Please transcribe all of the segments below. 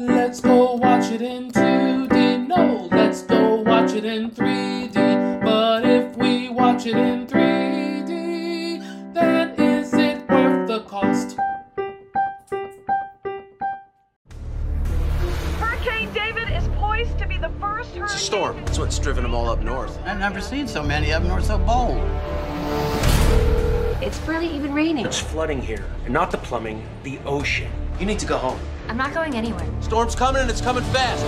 Let's go watch it in 2D. No, let's go watch it in 3D. But if we watch it in 3D, then is it worth the cost? Hurricane David is poised to be the first hurricane. It's a storm. That's what's driven them all up north. I've never seen so many of them nor so bold. It's barely even raining. It's flooding here, and not the plumbing, the ocean. You need to go home. I'm not going anywhere. Storm's coming and it's coming fast.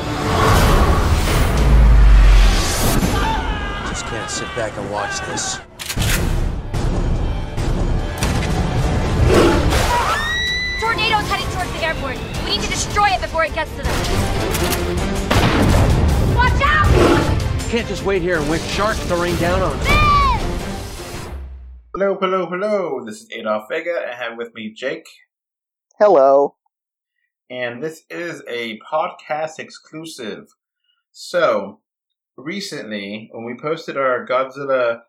Just can't sit back and watch this. Tornado's heading towards the airport. We need to destroy it before it gets to them. Watch out! Can't just wait here and wait for sharks to rain down on us. Hello, hello, hello. This is Adolf Vega. I have with me Jake, Hello. And this is a podcast exclusive. So, recently, when we posted our Godzilla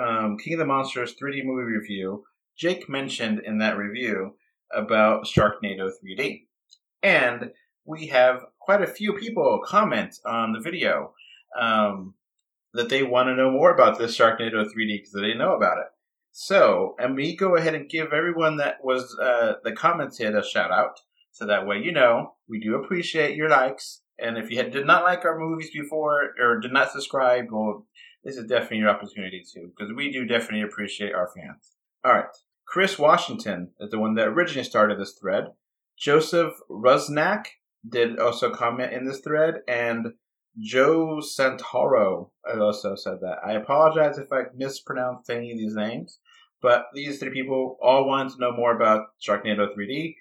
um, King of the Monsters 3D movie review, Jake mentioned in that review about Sharknado 3D. And we have quite a few people comment on the video um, that they want to know more about this Sharknado 3D because they didn't know about it. So, and we go ahead and give everyone that was uh, that commented a shout out, so that way you know we do appreciate your likes. And if you had, did not like our movies before or did not subscribe, well, this is definitely your opportunity to, because we do definitely appreciate our fans. All right, Chris Washington is the one that originally started this thread. Joseph Rusnak did also comment in this thread, and Joe Santoro also said that. I apologize if I mispronounced any of these names, but these three people all wanted to know more about Sharknado 3D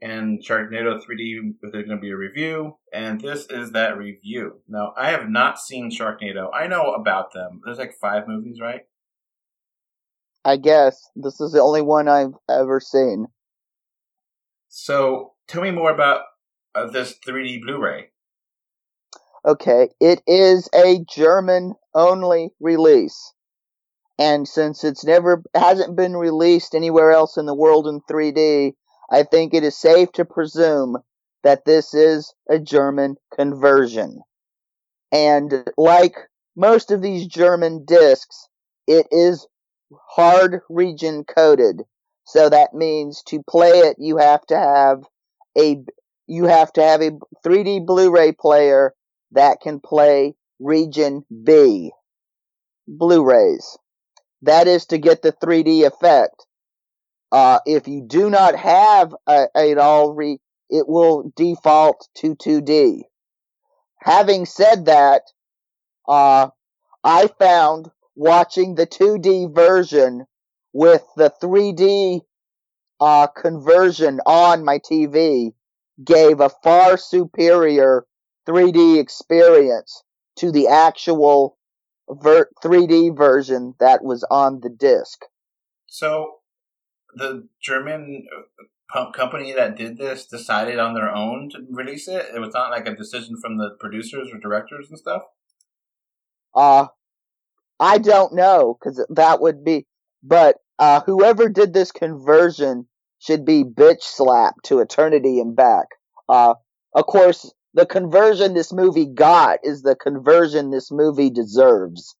and Sharknado 3D. There's going to be a review, and this is that review. Now, I have not seen Sharknado. I know about them. There's like five movies, right? I guess this is the only one I've ever seen. So, tell me more about uh, this 3D Blu-ray. Okay, it is a German only release. And since it's never hasn't been released anywhere else in the world in 3D, I think it is safe to presume that this is a German conversion. And like most of these German discs, it is hard region coded. So that means to play it you have to have a you have to have a 3D Blu-ray player that can play region B Blu-rays. That is to get the 3D effect. Uh, if you do not have a, a all re, it will default to 2D. Having said that, uh, I found watching the 2D version with the 3D uh, conversion on my TV gave a far superior 3D experience to the actual ver- 3D version that was on the disc. So, the German uh, pump company that did this decided on their own to release it. It was not like a decision from the producers or directors and stuff. Uh, I don't know because that would be, but uh, whoever did this conversion should be bitch slapped to eternity and back. Uh, of course, the conversion this movie got is the conversion this movie deserves.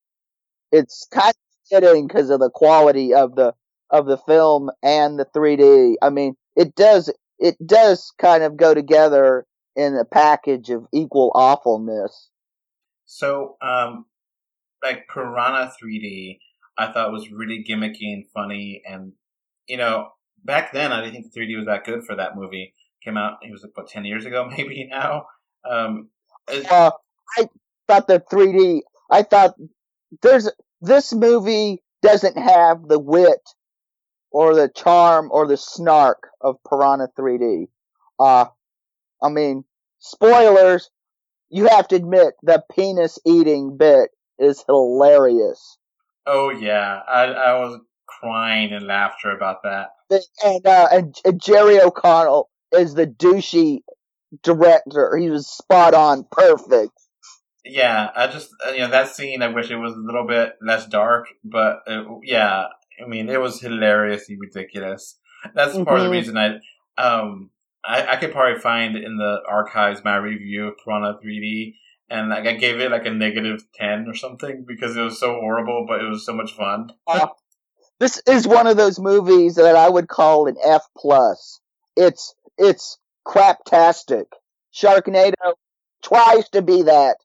It's kind of fitting because of the quality of the of the film and the 3D. I mean, it does it does kind of go together in a package of equal awfulness. So, um, like Piranha 3D, I thought was really gimmicky and funny, and you know, back then I didn't think 3D was that good for that movie. Came out, it was like what ten years ago, maybe now. Um, Uh, I thought the 3D. I thought there's this movie doesn't have the wit or the charm or the snark of Piranha 3D. Uh, I mean, spoilers. You have to admit the penis eating bit is hilarious. oh yeah, I I was crying in laughter about that. And uh, and, and Jerry O'Connell is the douchey director. He was spot on, perfect. Yeah, I just uh, you know that scene. I wish it was a little bit less dark, but it, yeah, I mean it was hilariously ridiculous. That's part of the Mhm. reason I um I, I could probably find in the archives my review of Piranha 3D, and like I gave it like a negative ten or something because it was so horrible, but it was so much fun. Uh, this is one of those movies that I would call an F plus. It's it's craptastic. Sharknado tries to be that,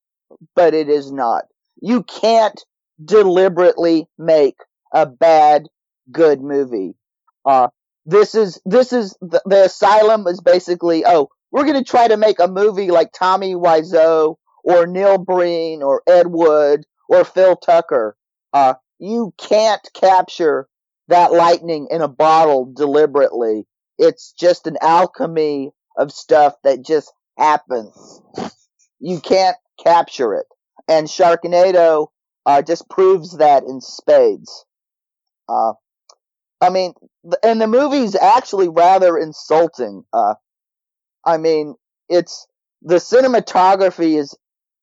but it is not. You can't deliberately make a bad good movie. Uh this is this is the, the asylum is basically oh we're gonna try to make a movie like Tommy Wiseau or Neil Breen or Ed Wood or Phil Tucker. Uh, you can't capture that lightning in a bottle deliberately. It's just an alchemy of stuff that just happens. You can't capture it. And Sharknado uh, just proves that in spades. Uh, I mean, and the movie's actually rather insulting. Uh, I mean, it's the cinematography is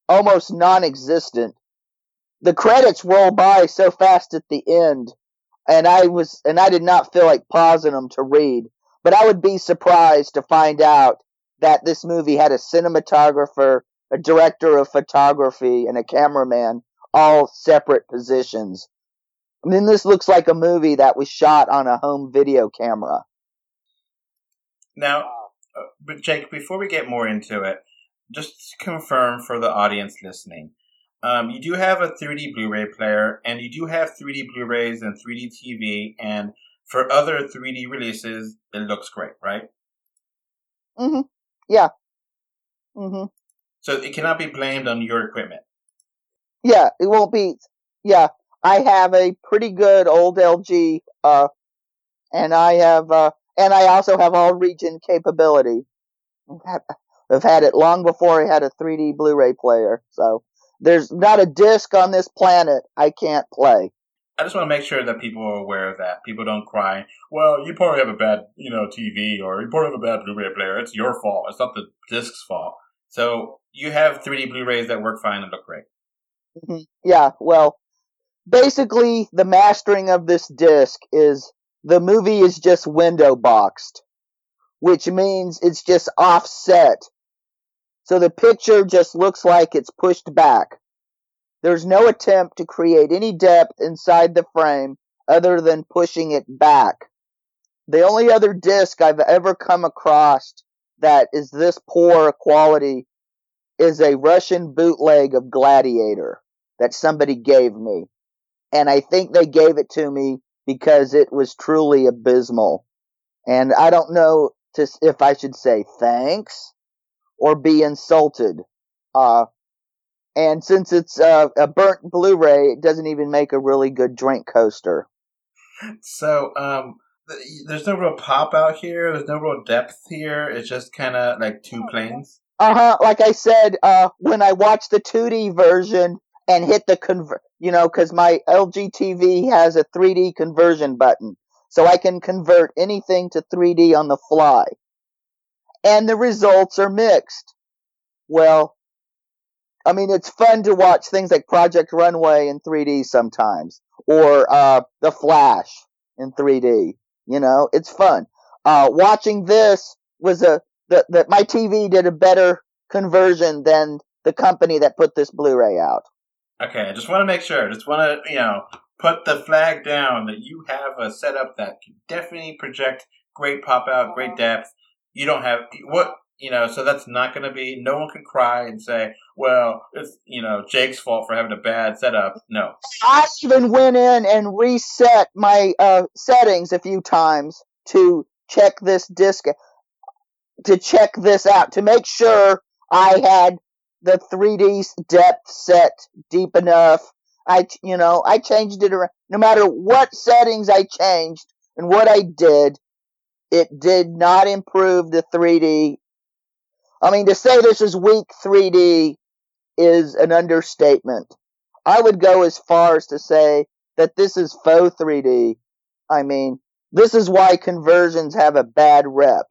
almost non-existent. The credits roll by so fast at the end, and I was and I did not feel like pausing them to read. But I would be surprised to find out that this movie had a cinematographer, a director of photography, and a cameraman, all separate positions. I mean, this looks like a movie that was shot on a home video camera. Now, uh, but Jake, before we get more into it, just to confirm for the audience listening, um, you do have a 3D Blu-ray player, and you do have 3D Blu-rays and 3D TV, and for other 3D releases, it looks great, right? Mm-hmm. Yeah. Mm-hmm. So it cannot be blamed on your equipment. Yeah, it won't be. Yeah, I have a pretty good old LG, uh, and I have, uh, and I also have all region capability. I've had it long before I had a 3D Blu-ray player, so there's not a disc on this planet I can't play. I just want to make sure that people are aware of that. People don't cry. Well, you probably have a bad, you know, TV, or you probably have a bad Blu-ray player. It's your fault. It's not the disc's fault. So you have 3D Blu-rays that work fine and look great. Mm-hmm. Yeah, well, basically the mastering of this disc is the movie is just window boxed, which means it's just offset. So the picture just looks like it's pushed back. There's no attempt to create any depth inside the frame other than pushing it back. The only other disc I've ever come across that is this poor quality is a Russian bootleg of Gladiator that somebody gave me. And I think they gave it to me because it was truly abysmal. And I don't know to, if I should say thanks or be insulted. Uh, and since it's uh, a burnt Blu-ray, it doesn't even make a really good drink coaster. So, um, there's no real pop out here. There's no real depth here. It's just kind of like two planes. Uh huh. Like I said, uh, when I watched the 2D version and hit the convert, you know, because my LG TV has a 3D conversion button, so I can convert anything to 3D on the fly. And the results are mixed. Well, I mean, it's fun to watch things like Project Runway in 3D sometimes, or uh, The Flash in 3D. You know, it's fun. Uh, watching this was a that my TV did a better conversion than the company that put this Blu-ray out. Okay, I just want to make sure. I Just want to, you know, put the flag down that you have a setup that can definitely project great pop out, great depth. You don't have what you know, so that's not going to be. No one can cry and say, "Well, it's you know Jake's fault for having a bad setup." No. I even went in and reset my uh, settings a few times to check this disc, to check this out to make sure I had the 3D depth set deep enough. I, you know, I changed it around. No matter what settings I changed and what I did, it did not improve the 3D. I mean, to say this is weak 3D is an understatement. I would go as far as to say that this is faux 3D. I mean, this is why conversions have a bad rep.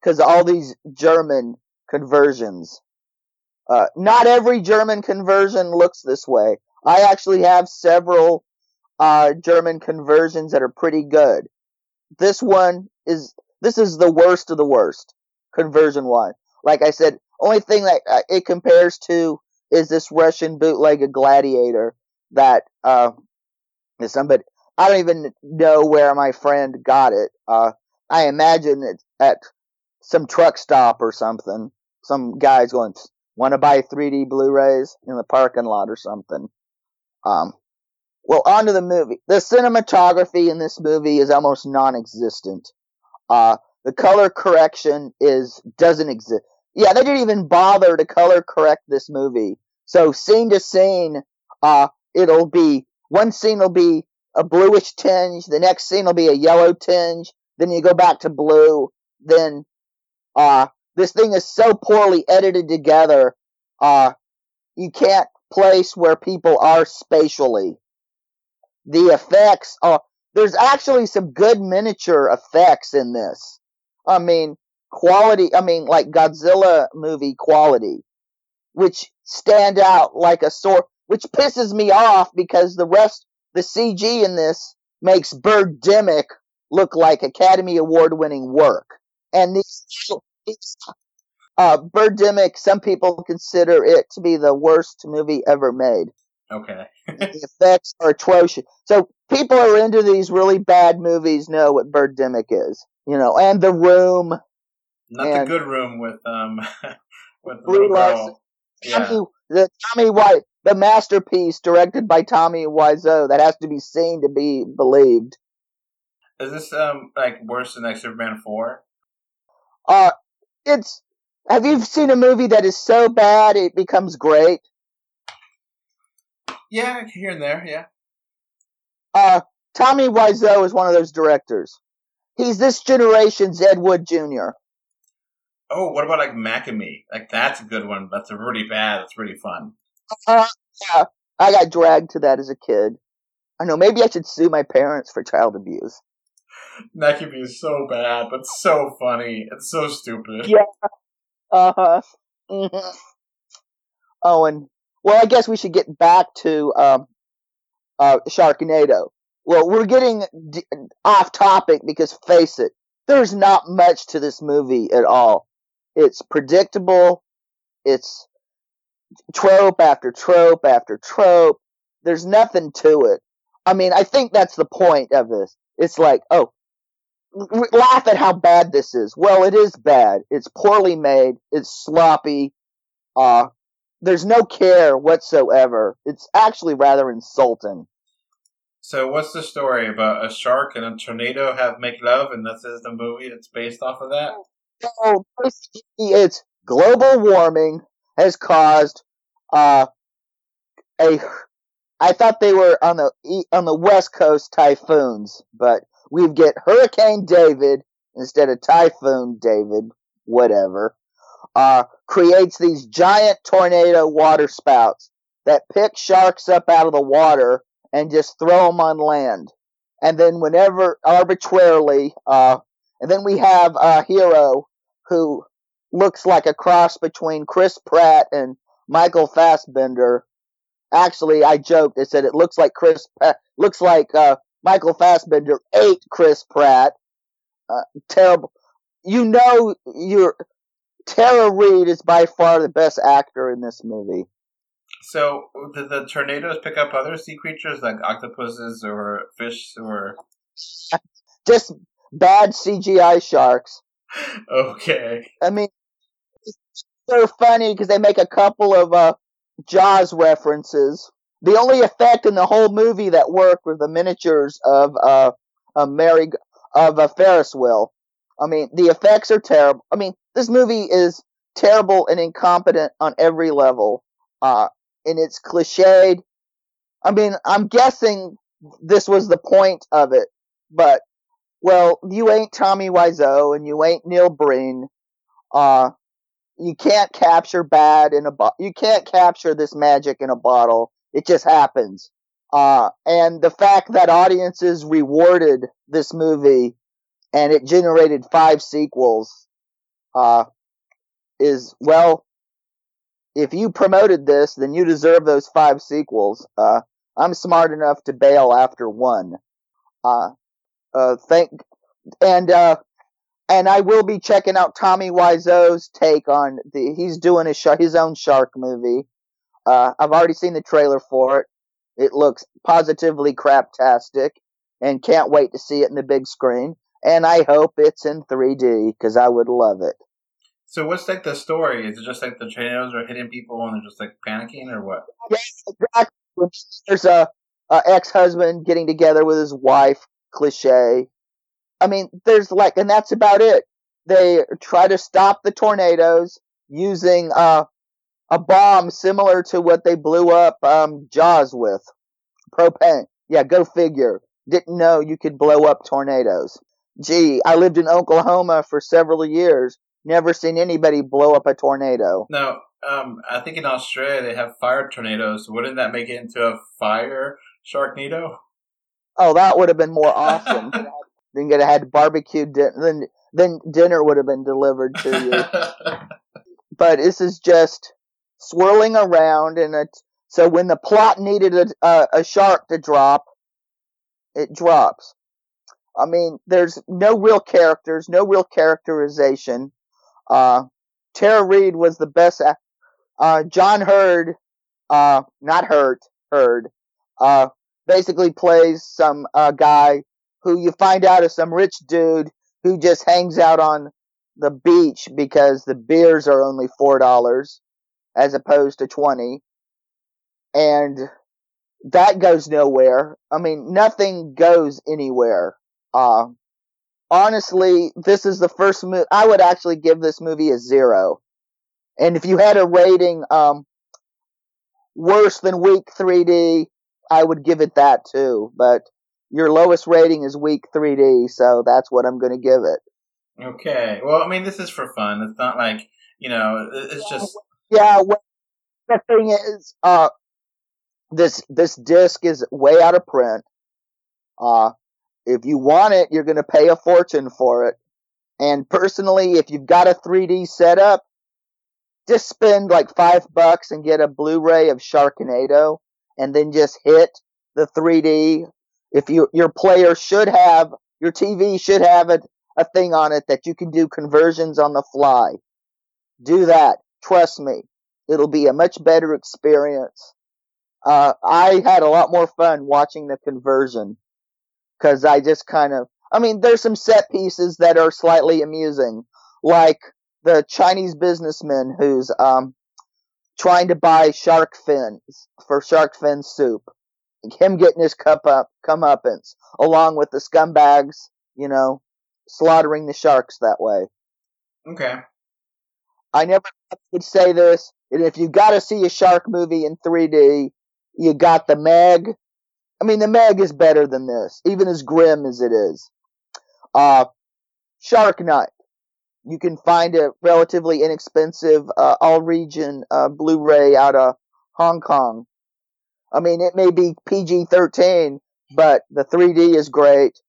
Because all these German conversions. Uh, not every German conversion looks this way. I actually have several uh, German conversions that are pretty good. This one is this is the worst of the worst. conversion wise. Like I said, only thing that uh, it compares to is this Russian bootleg of Gladiator that uh, is somebody. I don't even know where my friend got it. Uh, I imagine it's at some truck stop or something. Some guy's going, want to buy 3D Blu-rays in the parking lot or something. Um, well, on to the movie. The cinematography in this movie is almost non-existent. Uh, the color correction is doesn't exist. Yeah, they didn't even bother to color correct this movie. So scene to scene, uh, it'll be one scene will be a bluish tinge, the next scene will be a yellow tinge, then you go back to blue, then uh this thing is so poorly edited together, uh you can't place where people are spatially. The effects are there's actually some good miniature effects in this. I mean, quality, I mean, like Godzilla movie quality, which stand out like a sore, which pisses me off because the rest, the CG in this makes Birdemic look like Academy Award winning work. And this, uh, Birdemic, some people consider it to be the worst movie ever made. Okay. the effects are atrocious. So people who are into these really bad movies know what Birdemic is, you know, and The Room. Not and the good room with um with the Blue girl. Yeah. Tommy, the Tommy White, the masterpiece directed by Tommy Wiseau that has to be seen to be believed. Is this um like worse than like Superman four? Uh, it's. Have you seen a movie that is so bad it becomes great? Yeah, here and there. Yeah. Uh, Tommy Wiseau is one of those directors. He's this generation's Ed Wood Jr. Oh, what about like Mac and Me? Like that's a good one. That's a really bad. That's really fun. Uh, yeah, I got dragged to that as a kid. I know. Maybe I should sue my parents for child abuse. Mac and Me be so bad, but so funny. It's so stupid. Yeah. Uh huh. hmm Oh, and well, I guess we should get back to um, uh, Sharknado. Well, we're getting d- off topic because, face it, there's not much to this movie at all. It's predictable. It's trope after trope after trope. There's nothing to it. I mean, I think that's the point of this. It's like, oh, laugh at how bad this is. Well, it is bad. It's poorly made. It's sloppy. Uh, there's no care whatsoever. It's actually rather insulting. So what's the story about a shark and a tornado have make love, and this is the movie that's based off of that? So basically, it's global warming has caused uh, a. I thought they were on the on the west coast typhoons, but we get Hurricane David instead of Typhoon David, whatever. Uh, creates these giant tornado water spouts that pick sharks up out of the water and just throw them on land. And then whenever arbitrarily, uh, and then we have a hero who looks like a cross between Chris Pratt and Michael Fassbender. Actually, I joked. I said it looks like Chris Pratt, looks like uh, Michael Fassbender ate Chris Pratt. Uh, terrible. You know, you're Tara Reid is by far the best actor in this movie. So did the tornadoes pick up other sea creatures like octopuses or fish or? Just bad CGI sharks. Okay. I mean, they're funny because they make a couple of uh, Jaws references. The only effect in the whole movie that worked were the miniatures of uh, a Mary of a Ferris wheel. I mean, the effects are terrible. I mean, this movie is terrible and incompetent on every level. Uh, and it's cliched. I mean, I'm guessing this was the point of it, but well, you ain't Tommy Wiseau and you ain't Neil Breen. Uh, you can't capture bad in a bo- you can't capture this magic in a bottle. It just happens. Uh, and the fact that audiences rewarded this movie and it generated five sequels, uh, is well, if you promoted this, then you deserve those five sequels. Uh, I'm smart enough to bail after one. Uh, uh, thank, and, uh, and I will be checking out Tommy Wiseau's take on the. He's doing his sh- his own shark movie. Uh, I've already seen the trailer for it. It looks positively craptastic, and can't wait to see it in the big screen. And I hope it's in 3D because I would love it. So what's like the story? Is it just like the tornadoes are hitting people and they're just like panicking, or what? Yes, exactly. There's a, a ex-husband getting together with his wife. Cliche. I mean, there's like, and that's about it. They try to stop the tornadoes using uh, a bomb similar to what they blew up um, Jaws with. Propane. Yeah, go figure. Didn't know you could blow up tornadoes. Gee, I lived in Oklahoma for several years. Never seen anybody blow up a tornado. No, um, I think in Australia they have fire tornadoes. Wouldn't that make it into a fire sharknado? Oh, that would have been more awesome. Then have had barbecue. Then then dinner would have been delivered to you. but this is just swirling around, and it. So when the plot needed a, a, a shark to drop, it drops. I mean, there's no real characters, no real characterization. Uh, Tara Reid was the best. Uh, John Heard, uh, not Hurt, Heard, uh, basically plays some uh, guy who you find out is some rich dude who just hangs out on the beach because the beers are only four dollars as opposed to twenty, and that goes nowhere. I mean, nothing goes anywhere. Uh, honestly, this is the first movie. I would actually give this movie a zero. And if you had a rating um, worse than Weak 3D, I would give it that too. But your lowest rating is Weak 3D, so that's what I'm going to give it. Okay. Well, I mean, this is for fun. It's not like you know. it- It's just Yeah, well, the thing is, uh, this this disc is way out of print. Uh, if you want it, you're going to pay a fortune for it. And personally, if you've got a 3D setup, just spend like five bucks and get a Blu-ray of Sharknado, and then just hit the 3D. If you your player should have your TV should have a, a thing on it that you can do conversions on the fly. Do that. Trust me, it'll be a much better experience. Uh, I had a lot more fun watching the conversion because I just kind of, I mean, there's some set pieces that are slightly amusing, like the Chinese businessman who's um trying to buy shark fins for shark fin soup. Him getting his cup up, comeuppance, along with the scumbags, you know, slaughtering the sharks that way. okay. I never would say this, and if you got to see a shark movie in 3D, you got the Meg. I mean, the Meg is better than this, even as grim as it is. Uh, Shark Night. You can find a relatively inexpensive, uh, all-region uh, Blu-ray out of Hong Kong. I mean, it may be PG-13, but the 3D is great.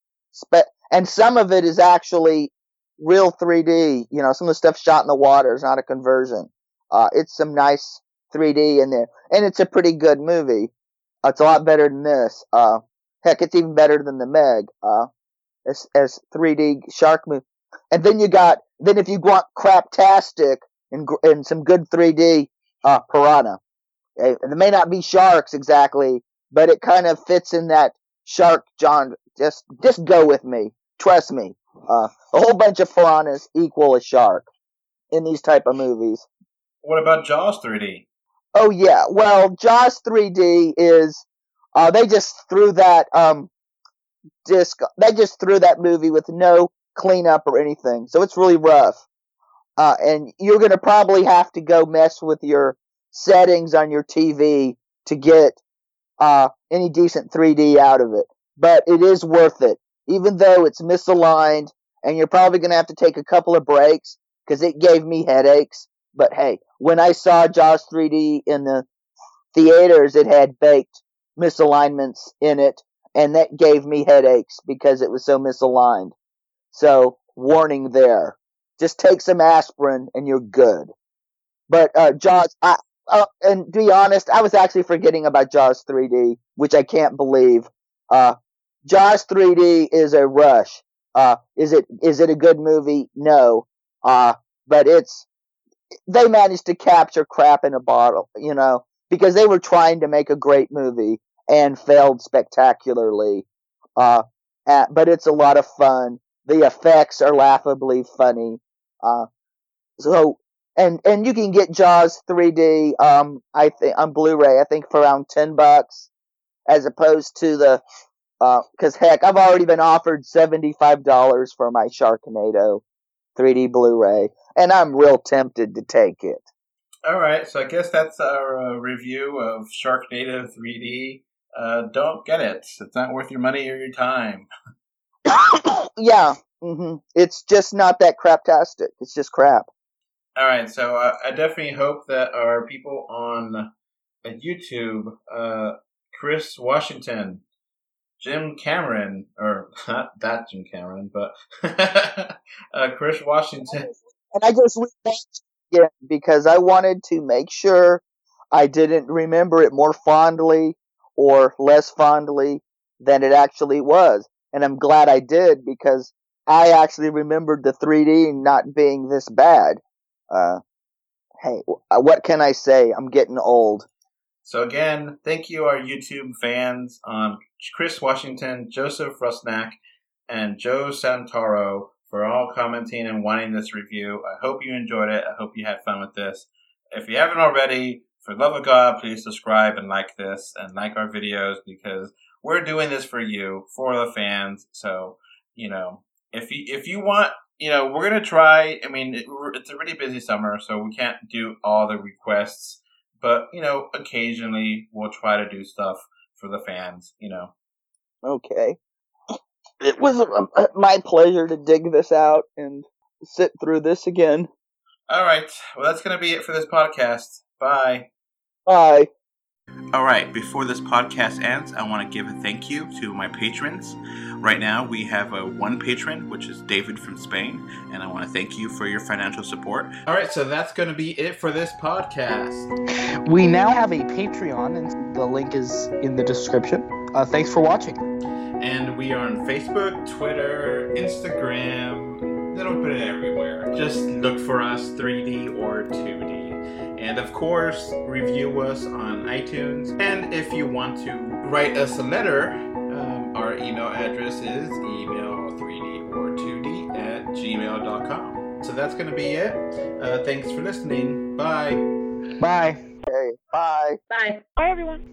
And some of it is actually real 3D. You know, some of the stuff shot in the water is not a conversion. Uh, it's some nice 3D in there, and it's a pretty good movie. It's a lot better than this. Uh, heck, it's even better than the Meg. Uh, as as 3D shark movie. And then you got then if you want craptastic and and some good 3D, uh, Piranha. It may not be sharks exactly, but it kind of fits in that shark genre. Just just go with me. Trust me. Uh, a whole bunch of piranhas equal a shark in these type of movies. What about Jaws 3D? Oh yeah, well, Jaws 3D is uh, they just threw that um disc. They just threw that movie with no cleanup or anything, so it's really rough. Uh, and you're gonna probably have to go mess with your settings on your TV to get uh any decent 3D out of it. But it is worth it, even though it's misaligned, and you're probably gonna have to take a couple of breaks because it gave me headaches. But hey, when I saw Jaws 3D in the theaters, it had baked misalignments in it, and that gave me headaches because it was so misaligned. So, warning there. Just take some aspirin and you're good. But uh, Jaws, I, uh, and to be honest, I was actually forgetting about Jaws 3D, which I can't believe. Uh, Jaws 3D is a rush. Uh, is it is it a good movie? No. Uh, but it's they managed to capture crap in a bottle, you know, because they were trying to make a great movie and failed spectacularly. Uh, uh, but it's a lot of fun. The effects are laughably funny. Uh, so and and you can get Jaws 3D um I think on Blu-ray I think for around 10 bucks as opposed to the uh cuz heck I've already been offered $75 for my Sharknado 3D Blu-ray and I'm real tempted to take it. All right, so I guess that's our uh, review of Sharknado 3D. Uh, don't get it; it's not worth your money or your time. yeah, hmm it's just not that craptastic. It's just crap. All right, so uh, I definitely hope that our people on uh, YouTube, uh, Chris Washington, Jim Cameron, or not that Jim Cameron, but uh, Chris Washington. And I just rewatched it again because I wanted to make sure I didn't remember it more fondly or less fondly than it actually was. And I'm glad I did because I actually remembered the 3D not being this bad. Uh, hey, uh, what can I say? I'm getting old. So again, thank you, our YouTube fans, um, Chris Washington, Joseph Rusnak, and Joe Santoro for all commenting and wanting this review. I hope you enjoyed it. I hope you had fun with this. If you haven't already, for love of God, please subscribe and like this and like our videos because we're doing this for you, for the fans. So, you know, if you, if you want you know, we're gonna try. I mean, it, it's a really busy summer, so we can't do all the requests. But you know, occasionally we'll try to do stuff for the fans. You know. Okay. It was a, my pleasure to dig this out and sit through this again. All right. Well, that's gonna be it for this podcast. Bye. Bye. All right, before this podcast ends, I want to give a thank you to my patrons. Right now, we have a one patron, which is David from Spain, and I want to thank you for your financial support. All right, so that's going to be it for this podcast. We now have a Patreon, and the link is in the description. Uh, thanks for watching. And we are on Facebook, Twitter, Instagram. They don't put it everywhere. Just look for us 3D or 2D. And of course, review us on iTunes. And if you want to write us a letter, um, our email address is email3d or 2d at gmail.com. So that's going to be it. Uh, thanks for listening. Bye. Bye. Okay, bye. Bye. Bye, everyone.